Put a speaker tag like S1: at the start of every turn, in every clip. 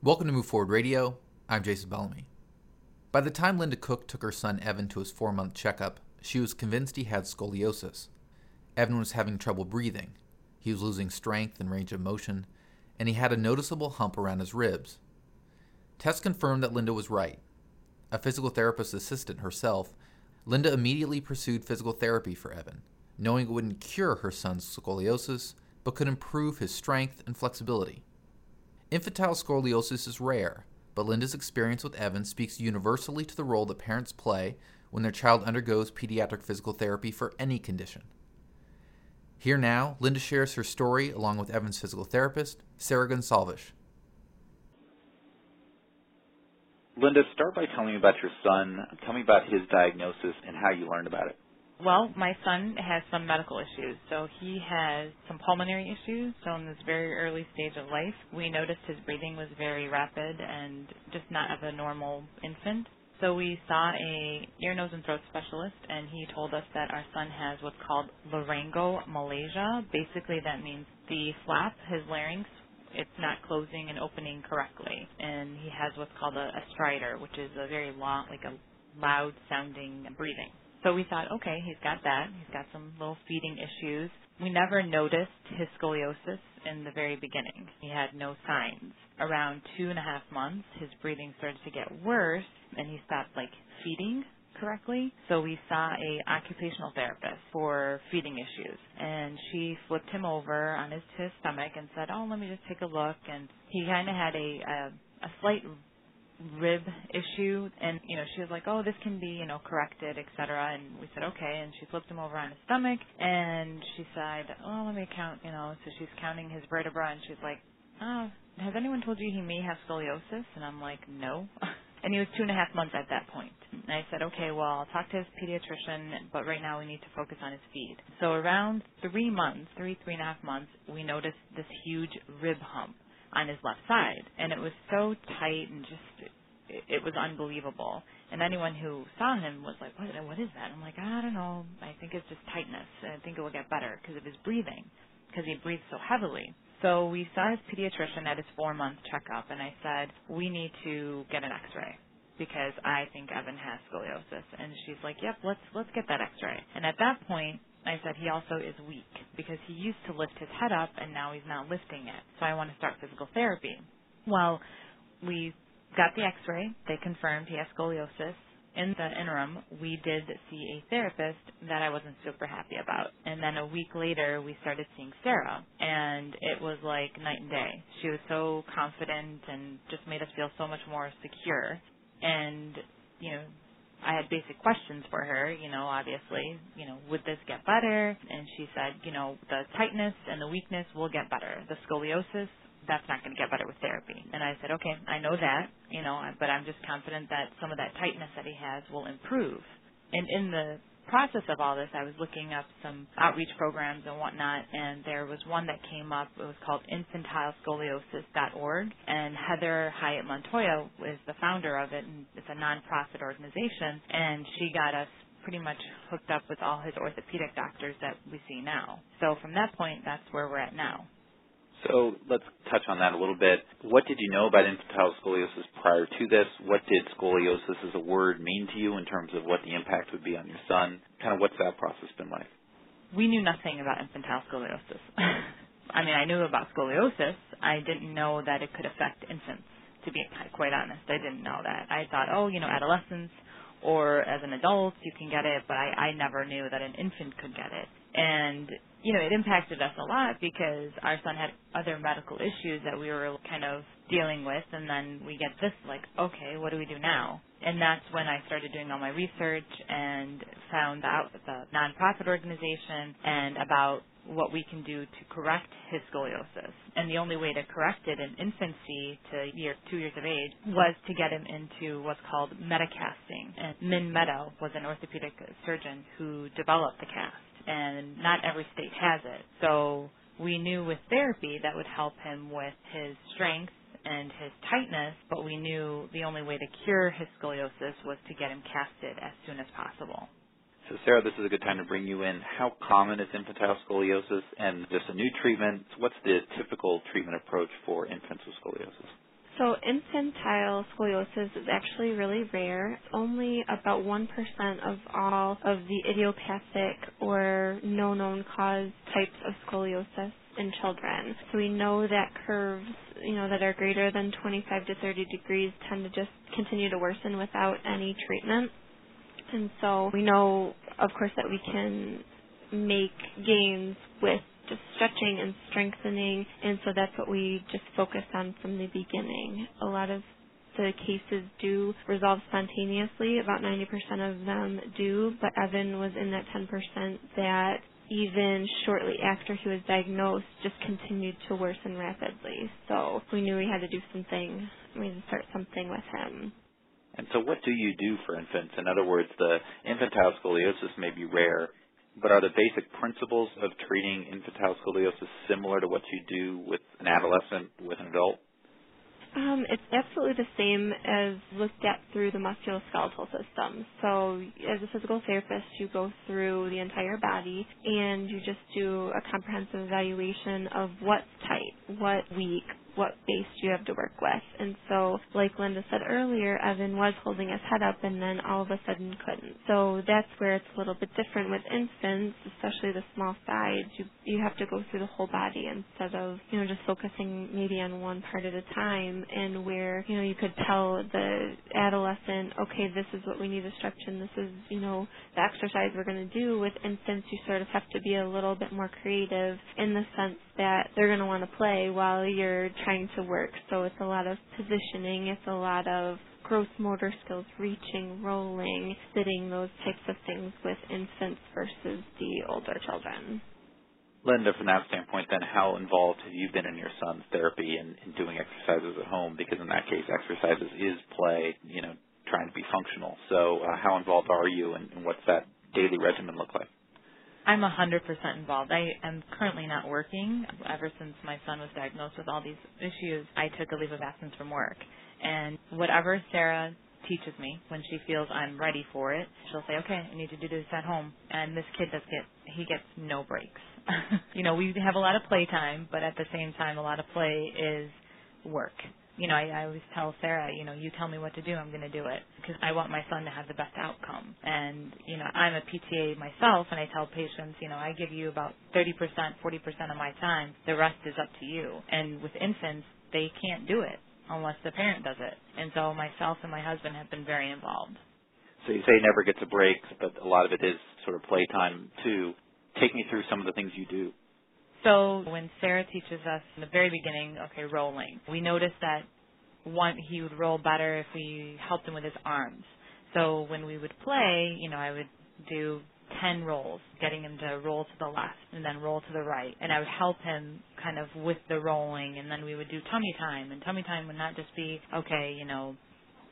S1: Welcome to Move Forward Radio. I'm Jason Bellamy. By the time Linda Cook took her son Evan to his four month checkup, she was convinced he had scoliosis. Evan was having trouble breathing, he was losing strength and range of motion, and he had a noticeable hump around his ribs. Tests confirmed that Linda was right. A physical therapist assistant herself, Linda immediately pursued physical therapy for Evan, knowing it wouldn't cure her son's scoliosis, but could improve his strength and flexibility. Infantile scoliosis is rare, but Linda's experience with Evan speaks universally to the role that parents play when their child undergoes pediatric physical therapy for any condition. Here now, Linda shares her story along with Evan's physical therapist, Sarah Gonsalves.
S2: Linda, start by telling me about your son. Tell me about his diagnosis and how you learned about it.
S3: Well, my son has some medical issues. So he has some pulmonary issues. So in this very early stage of life, we noticed his breathing was very rapid and just not of a normal infant. So we saw a ear, nose, and throat specialist, and he told us that our son has what's called laryngomalacia. Basically, that means the flap, his larynx, it's not closing and opening correctly, and he has what's called a, a stridor, which is a very long, like a loud sounding breathing. So we thought, okay, he's got that. He's got some little feeding issues. We never noticed his scoliosis in the very beginning. He had no signs. Around two and a half months, his breathing started to get worse, and he stopped like feeding correctly. So we saw a occupational therapist for feeding issues, and she flipped him over on his, his stomach and said, "Oh, let me just take a look." And he kind of had a, a a slight rib issue and you know she was like oh this can be you know corrected etc and we said okay and she flipped him over on his stomach and she said oh let me count you know so she's counting his vertebra and she's like oh has anyone told you he may have scoliosis? And i'm like no. And he was two and a half months at that point. And i said okay well i'll talk to his pediatrician but right now we need to focus on his feed. So around three months three three and a half months we noticed this huge rib hump on his left side, and it was so tight and just it, was unbelievable. And anyone who saw him was like, "What? What is that?" I'm like, "I don't know. I think it's just tightness. I think it will get better because of his breathing, because he breathes so heavily." So we saw his pediatrician at his four-month checkup, and I said, "We need to get an X-ray." Because I think Evan has scoliosis, and she's like, "Yep, let's let's get that X-ray." And at that point, I said he also is weak because he used to lift his head up and now he's not lifting it. So I want to start physical therapy. Well, we got the x-ray. They confirmed he has scoliosis. In the interim, we did see a therapist that I wasn't super happy about. And then a week later, we started seeing Sarah. And it was like night and day. She was so confident and just made us feel so much more secure. And, you know, I had basic questions for her, you know, obviously, you know, would this get better? And she said, you know, the tightness and the weakness will get better. The scoliosis, that's not going to get better with therapy. And I said, okay, I know that, you know, but I'm just confident that some of that tightness that he has will improve. And in the process of all this, I was looking up some outreach programs and whatnot, and there was one that came up. It was called infantilescoliosis.org, and Heather Hyatt Montoya is the founder of it, and it's a nonprofit organization, and she got us pretty much hooked up with all his orthopedic doctors that we see now. So from that point, that's where we're at now.
S2: So let's touch on that a little bit. What did you know about infantile scoliosis prior to this? What did scoliosis as a word mean to you in terms of what the impact would be on your son? Kind of what's that process been like?
S3: We knew nothing about infantile scoliosis. I mean, I knew about scoliosis. I didn't know that it could affect infants, to be quite honest. I didn't know that. I thought, oh, you know, adolescents or as an adult you can get it, but I, I never knew that an infant could get it. And you know, it impacted us a lot because our son had other medical issues that we were kind of dealing with and then we get this like, okay, what do we do now? And that's when I started doing all my research and found out the nonprofit organization and about what we can do to correct his scoliosis. And the only way to correct it in infancy to year two years of age was to get him into what's called Mehta casting. And Min Mehta was an orthopedic surgeon who developed the cast, and not every state has it. So we knew with therapy that would help him with his strength and his tightness, but we knew the only way to cure his scoliosis was to get him casted as soon as possible.
S2: So, Sarah, this is a good time to bring you in. How common is infantile scoliosis? And just a new treatment, what's the typical treatment approach for infants with scoliosis?
S4: So infantile scoliosis is actually really rare. Only about 1% of all of the idiopathic or no known cause types of scoliosis in children. So we know that curves, you know, that are greater than 25 to 30 degrees tend to just continue to worsen without any treatment. And so we know, of course, that we can make gains with just stretching and strengthening. And so that's what we just focused on from the beginning. A lot of the cases do resolve spontaneously. About 90% of them do, but Evan was in that 10% that even shortly after he was diagnosed just continued to worsen rapidly. So we knew we had to do something. We had to start something with him.
S2: And so, what do you do for infants? In other words, the infantile scoliosis may be rare, but are the basic principles of treating infantile scoliosis similar to what you do with an adolescent, with an adult?
S4: Um, it's absolutely the same as looked at through the musculoskeletal system. So, as a physical therapist, you go through the entire body and you just do a comprehensive evaluation of what's tight, what weak, what base you have to work with. And so, like Linda said earlier, Evan was holding his head up and then all of a sudden couldn't. So that's where it's a little bit different with infants, especially the small size. You you have to go through the whole body instead of you know just focusing maybe on one part at a time. And where you know you could tell the adolescent, okay, this is what we need to stretch and this is you know the exercise we're going to do. With infants, you sort of have to be a little bit more creative in the sense that they're going to want to play while you're trying to work. So it's a lot of positioning, it's a lot of gross motor skills, reaching, rolling, sitting, those types of things with infants versus the older children.
S2: Linda, from that standpoint, then how involved have you been in your son's therapy and in doing exercises at home? Because in that case, exercises is play, you know, trying to be functional. So, uh, how involved are you, and, and what's that daily regimen look like?
S3: I'm 100% involved. I am currently not working. Ever since my son was diagnosed with all these issues, I took a leave of absence from work. And whatever Sarah teaches me when she feels I'm ready for it, she'll say, "Okay, I need to do this at home." And this kid does get he gets no breaks. you know, we have a lot of play time, but at the same time a lot of play is work you know, I, I always tell Sarah, you know, you tell me what to do, I'm going to do it because I want my son to have the best outcome. And, you know, I'm a PTA myself and I tell patients, you know, I give you about 30%, 40% of my time. The rest is up to you. And with infants, they can't do it unless the parent does it. And so myself and my husband have been very involved.
S2: So you say never gets a break, but a lot of it is sort of playtime too. Take me through some of the things you do.
S3: So when Sarah teaches us in the very beginning, okay, rolling, we noticed that one he would roll better if we helped him with his arms. So when we would play, you know, I would do 10 rolls, getting him to roll to the left and then roll to the right. And I would help him kind of with the rolling and then we would do tummy time. And tummy time would not just be, okay, you know,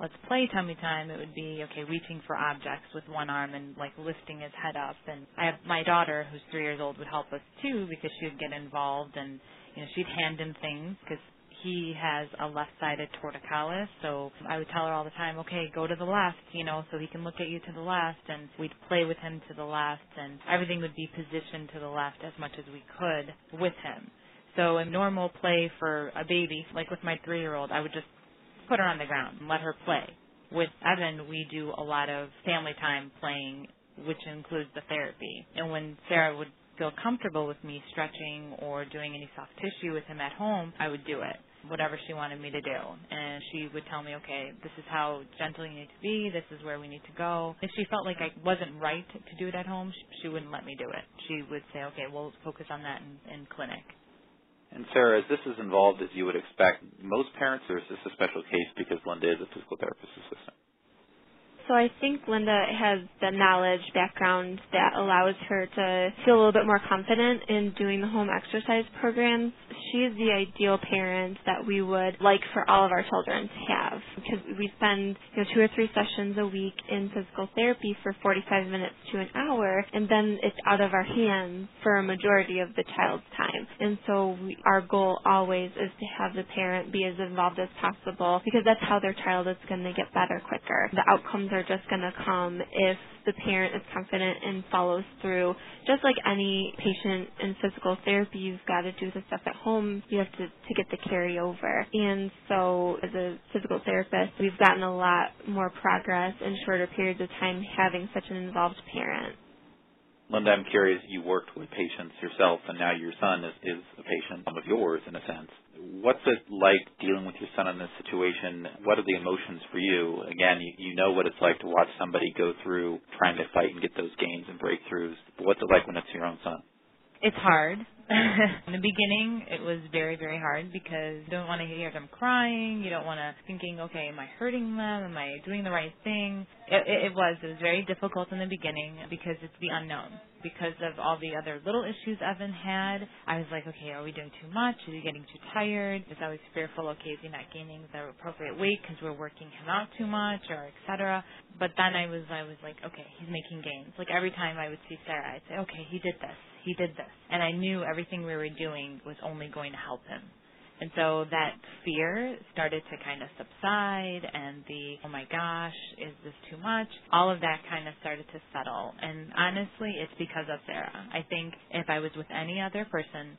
S3: let's play tummy time, it would be okay, reaching for objects with one arm and like lifting his head up. And I have my daughter, who's three years old, would help us too because she would get involved and you know she'd hand him things because he has a left-sided torticollis, so I would tell her all the time, okay, go to the left, you know, so he can look at you to the left, and we'd play with him to the left, and everything would be positioned to the left as much as we could with him. So a normal play for a baby, like with my three-year-old, I would just put her on the ground and let her play. With Evan, we do a lot of family time playing, which includes the therapy. And when Sarah would feel comfortable with me stretching or doing any soft tissue with him at home, I would do it, whatever she wanted me to do. And she would tell me, okay, this is how gentle you need to be, this is where we need to go. If she felt like I wasn't right to do it at home, she wouldn't let me do it. She would say, okay, we'll focus on that in, in clinic.
S2: And Sarah, is this as involved as you would expect most parents, or is this a special case because Linda is a physical therapist assistant?
S4: So I think Linda has the knowledge background that allows her to feel a little bit more confident in doing the home exercise programs. She is the ideal parent that we would like for all of our children to have because we spend you know two or three sessions a week in physical therapy for 45 minutes to an hour and then it's out of our hands for a majority of the child's time. And so we, our goal always is to have the parent be as involved as possible because that's how their child is going to get better quicker. The outcomes are just going to come if the parent is confident and follows through. Just like any patient in physical therapy, you've got to do the stuff at home. You have to, to get the carryover. And so as a physical therapist, we've gotten a lot more progress in shorter periods of time having such an involved parent.
S2: Linda, I'm curious, you worked with patients yourself, and now your son is, is a patient of yours in a sense. What's it like dealing with your son in this situation? What are the emotions for you? Again, you, you know what it's like to watch somebody go through trying to fight and get those gains and breakthroughs. But what's it like when it's your own son?
S3: It's hard. in the beginning, it was very, very hard because you don't want to hear them crying. You don't want to thinking, okay, am I hurting them? Am I doing the right thing? It, it, it was. It was very difficult in the beginning because it's the unknown. Because of all the other little issues Evan had, I was like, okay, are we doing too much? Is he getting too tired? Is always fearful, okay, is he not gaining the appropriate weight because we're working him out too much, or etc. But then I was, I was like, okay, he's making gains. Like every time I would see Sarah, I'd say, okay, he did this he did this. And I knew everything we were doing was only going to help him. And so that fear started to kind of subside and the, oh my gosh, is this too much? All of that kind of started to settle. And honestly, it's because of Sarah. I think if I was with any other person,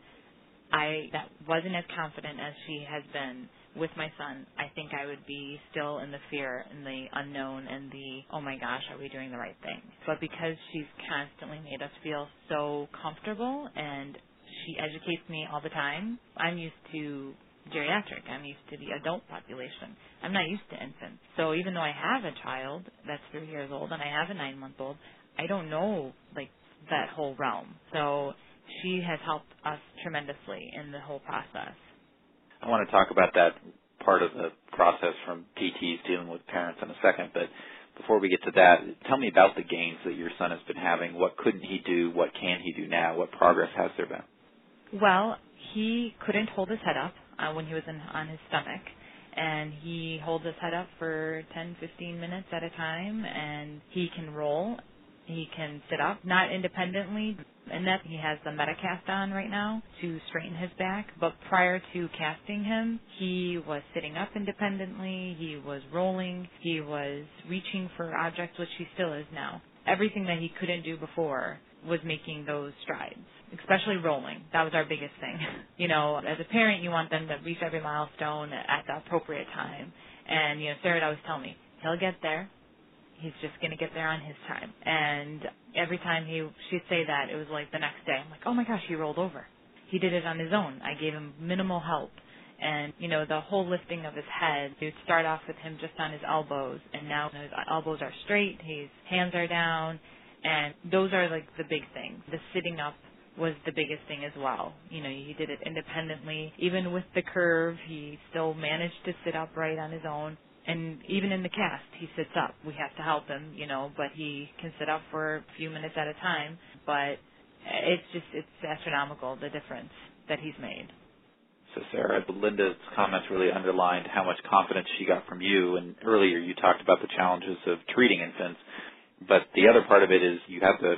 S3: I that wasn't as confident as she has been with my son, I think I would be still in the fear and the unknown and the, oh my gosh, are we doing the right thing? But because she's constantly made us feel so comfortable and she educates me all the time, I'm used to geriatric. I'm used to the adult population. I'm not used to infants. So even though I have a child that's three years old and I have a nine month old, I don't know like that whole realm. So she has helped us tremendously in the whole process.
S2: I want to talk about that part of the process from PTs dealing with parents in a second, but before we get to that, tell me about the gains that your son has been having. What couldn't he do? What can he do now? What progress has there been?
S3: Well, he couldn't hold his head up uh, when he was in, on his stomach, and he holds his head up for 10, 15 minutes at a time, and he can roll. He can sit up, not independently, and that he has the Mehta cast on right now to straighten his back. But prior to casting him, he was sitting up independently, he was rolling, he was reaching for objects, which he still is now. Everything that he couldn't do before was making those strides, especially rolling. That was our biggest thing. You know, as a parent, you want them to reach every milestone at the appropriate time. And, you know, Sarah would always tell me, he'll get there. He's just going to get there on his time. And every time he she'd say that, it was like the next day. I'm like, oh my gosh, he rolled over. He did it on his own. I gave him minimal help. And, you know, the whole lifting of his head, it would start off with him just on his elbows, and now his elbows are straight, his hands are down, and those are like the big things. The sitting up was the biggest thing as well. You know, he did it independently. Even with the curve, he still managed to sit upright on his own and even in the cast, he sits up. We have to help him, you know, but he can sit up for a few minutes at a time. But it's just it's astronomical the difference that he's made.
S2: So Sarah, Linda's comments really underlined how much confidence she got from you. And earlier you talked about the challenges of treating infants, but the other part of it is you have to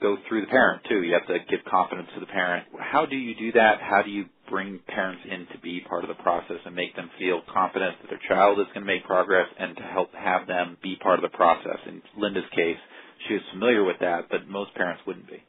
S2: go through the parent too. You have to give confidence to the parent. How do you do that? How do you bring parents in to be part of the process and make them feel confident that their child is going to make progress and to help have them be part of the process? In Linda's case, she was familiar with that, but most parents wouldn't be.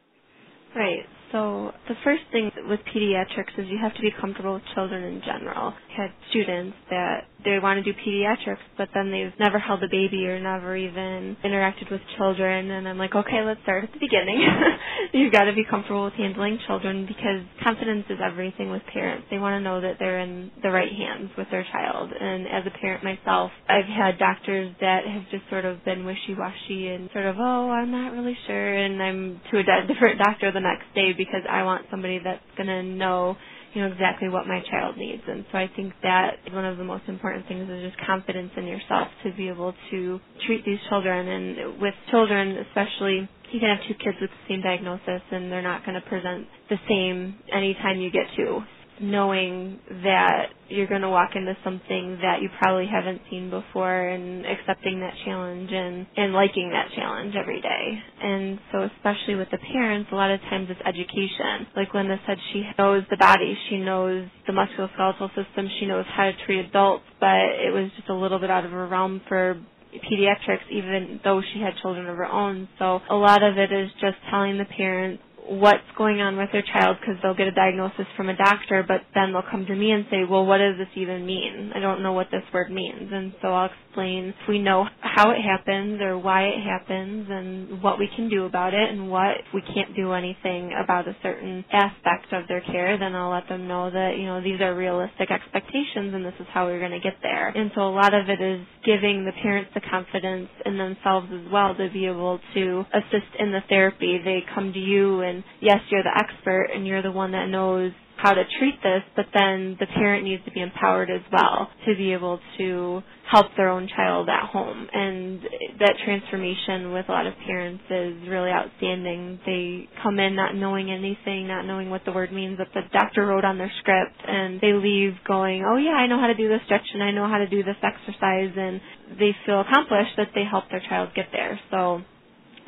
S4: Right. So the first thing with pediatrics is you have to be comfortable with children in general. I had students that they want to do pediatrics, but then they've never held a baby or never even interacted with children. And I'm like, okay, let's start at the beginning. You've got to be comfortable with handling children because confidence is everything with parents. They want to know that they're in the right hands with their child. And as a parent myself, I've had doctors that have just sort of been wishy-washy and sort of, oh, I'm not really sure, and I'm to a different doctor the next day because I want somebody that's going to know you know exactly what my child needs. And so I think that one of the most important things is just confidence in yourself to be able to treat these children. And with children, especially, you can have two kids with the same diagnosis, and they're not going to present the same anytime you get two knowing that you're going to walk into something that you probably haven't seen before and accepting that challenge and and liking that challenge every day. And so especially with the parents, a lot of times it's education. Like Linda said she knows the body, she knows the musculoskeletal system, she knows how to treat adults, but it was just a little bit out of her realm for pediatrics even though she had children of her own. So a lot of it is just telling the parents what's going on with their child because they'll get a diagnosis from a doctor, but then they'll come to me and say, well, what does this even mean? I don't know what this word means. And so I'll explain if we know how it happens or why it happens and what we can do about it and what if we can't do anything about a certain aspect of their care, then I'll let them know that, you know, these are realistic expectations and this is how we're going to get there. And so a lot of it is giving the parents the confidence in themselves as well to be able to assist in the therapy. They come to you and and yes, you're the expert and you're the one that knows how to treat this, but then the parent needs to be empowered as well to be able to help their own child at home. And that transformation with a lot of parents is really outstanding. They come in not knowing anything, not knowing what the word means that the doctor wrote on their script, and they leave going, oh yeah, I know how to do this stretch and I know how to do this exercise, and they feel accomplished that they helped their child get there. So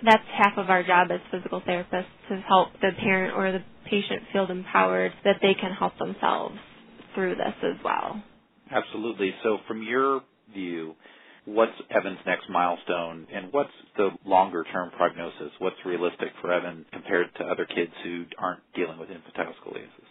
S4: that's half of our job as physical therapists to help the parent or the patient feel empowered that they can help themselves through this as well.
S2: Absolutely. So from your view, what's Evan's next milestone and what's the longer term prognosis? What's realistic for Evan compared to other kids who aren't dealing with infantile scoliosis?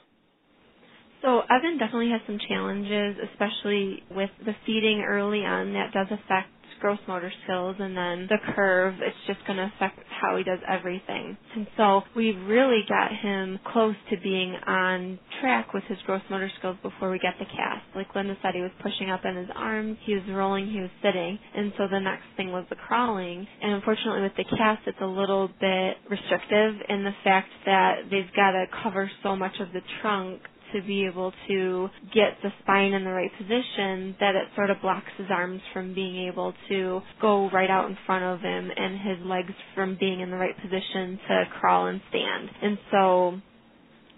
S4: So Evan definitely has some challenges, especially with the feeding early on. That does affect gross motor skills and then the curve, it's just going to affect how he does everything. And so we really got him close to being on track with his gross motor skills before we get the cast. Like Linda said, he was pushing up in his arms, he was rolling, he was sitting. And so the next thing was the crawling. And unfortunately with the cast, it's a little bit restrictive in the fact that they've got to cover so much of the trunk to be able to get the spine in the right position that it sort of blocks his arms from being able to go right out in front of him and his legs from being in the right position to crawl and stand. And so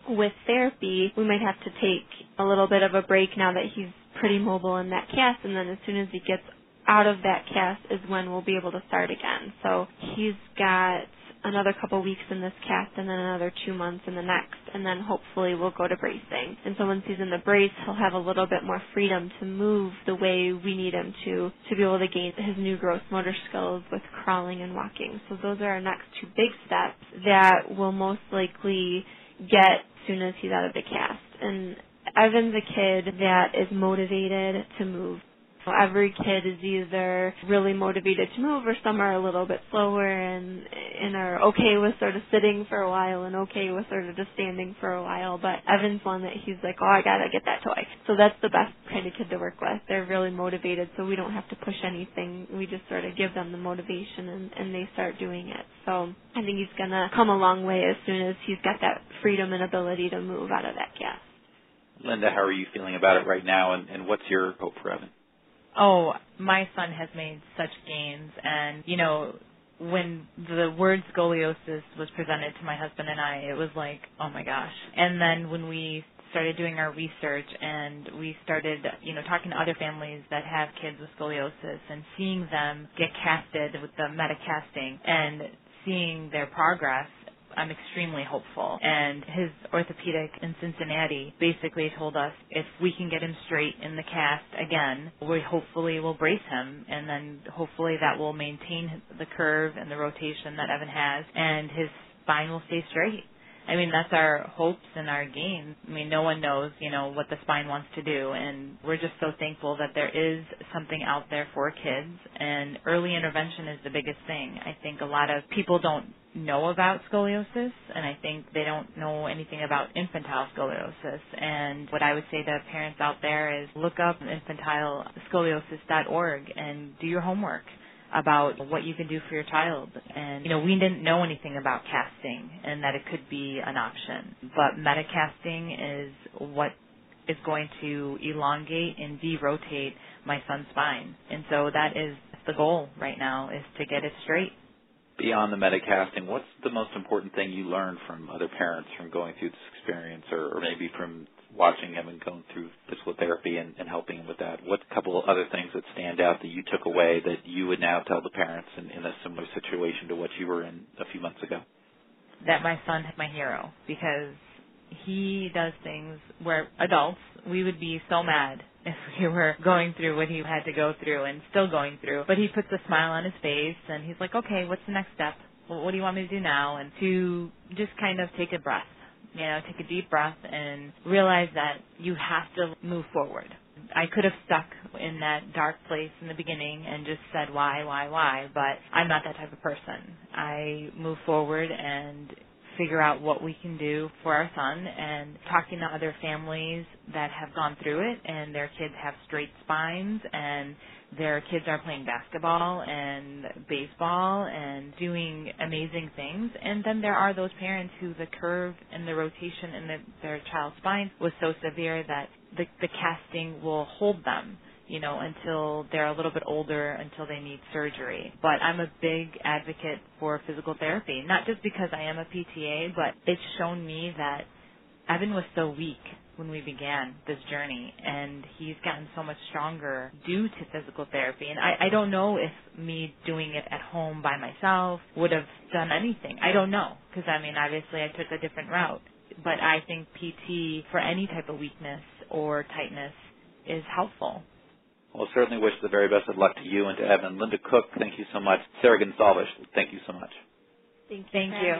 S4: with therapy, we might have to take a little bit of a break now that he's pretty mobile in that cast and then as soon as he gets out of that cast is when we'll be able to start again. So he's got another couple weeks in this cast and then another two months in the next and then hopefully we'll go to bracing. And so once he's in the brace he'll have a little bit more freedom to move the way we need him to to be able to gain his new gross motor skills with crawling and walking. So those are our next two big steps that will most likely get soon as he's out of the cast. And Evan's a kid that is motivated to move Every kid is either really motivated to move or some are a little bit slower and and are okay with sort of sitting for a while and okay with sort of just standing for a while. But Evan's one that he's like, oh, I gotta get that toy. So that's the best kind of kid to work with. They're really motivated, so we don't have to push anything. We just sort of give them the motivation and, and they start doing it. So I think he's gonna come a long way as soon as he's got that freedom and ability to move out of that gas.
S2: Linda, how are you feeling about it right now, and, and what's your hope for Evan?
S3: Oh, my son has made such gains, and you know, when the word scoliosis was presented to my husband and I, it was like, oh my gosh. And then when we started doing our research and we started, you know, talking to other families that have kids with scoliosis and seeing them get casted with the Mehta casting and seeing their progress, I'm extremely hopeful. And his orthopedic in Cincinnati basically told us if we can get him straight in the cast again, we hopefully will brace him, and then hopefully that will maintain the curve and the rotation that Evan has, and his spine will stay straight. I mean, that's our hopes and our gains. I mean, no one knows, you know, what the spine wants to do, and we're just so thankful that there is something out there for kids, and early intervention is the biggest thing. I think a lot of people don't know about scoliosis, and I think they don't know anything about infantile scoliosis. And what I would say to parents out there is look up infantilescoliosis.org and do your homework about what you can do for your child. And, you know, we didn't know anything about casting and that it could be an option. But Mehta casting is what is going to elongate and derotate my son's spine. And so that is the goal right now is to get it straight.
S2: Beyond the Mehta casting, what's the most important thing you learned from other parents from going through this experience or, or maybe from watching him and going through physical therapy and, and helping him with that? What couple other things that stand out that you took away that you would now tell the parents in, in a similar situation to what you were in a few months ago?
S3: That my son is my hero because he does things where adults we would be so mad if we were going through what he had to go through and still going through. But he puts a smile on his face and he's like, okay, what's the next step? What do you want me to do now? And to just kind of take a breath, you know, take a deep breath and realize that you have to move forward. I could have stuck in that dark place in the beginning and just said why, why, why, but I'm not that type of person. I move forward and figure out what we can do for our son and talking to other families that have gone through it and their kids have straight spines and their kids are playing basketball and baseball and doing amazing things. And then there are those parents who the curve and the rotation in the, their child's spine was so severe that the, the casting will hold them you know, until they're a little bit older, until they need surgery. But I'm a big advocate for physical therapy, not just because I am a PTA, but it's shown me that Evan was so weak when we began this journey and he's gotten so much stronger due to physical therapy and I, I don't know if me doing it at home by myself would have done anything. I don't know because I mean obviously I took a different route but I think PT for any type of weakness or tightness is helpful.
S2: Well, certainly wish the very best of luck to you and to Evan. Linda Cook, thank you so much. Sarah Gonsalves, thank you so much.
S4: Thank you.
S3: Thank you.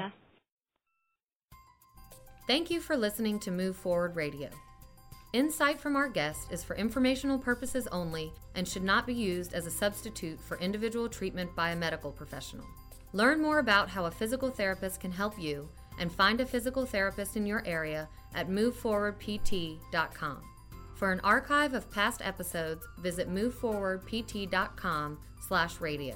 S5: Thank you for listening to Move Forward Radio. Insight from our guest is for informational purposes only and should not be used as a substitute for individual treatment by a medical professional. Learn more about how a physical therapist can help you and find a physical therapist in your area at moveforwardpt.com. For an archive of past episodes, visit moveforwardpt.com slash radio.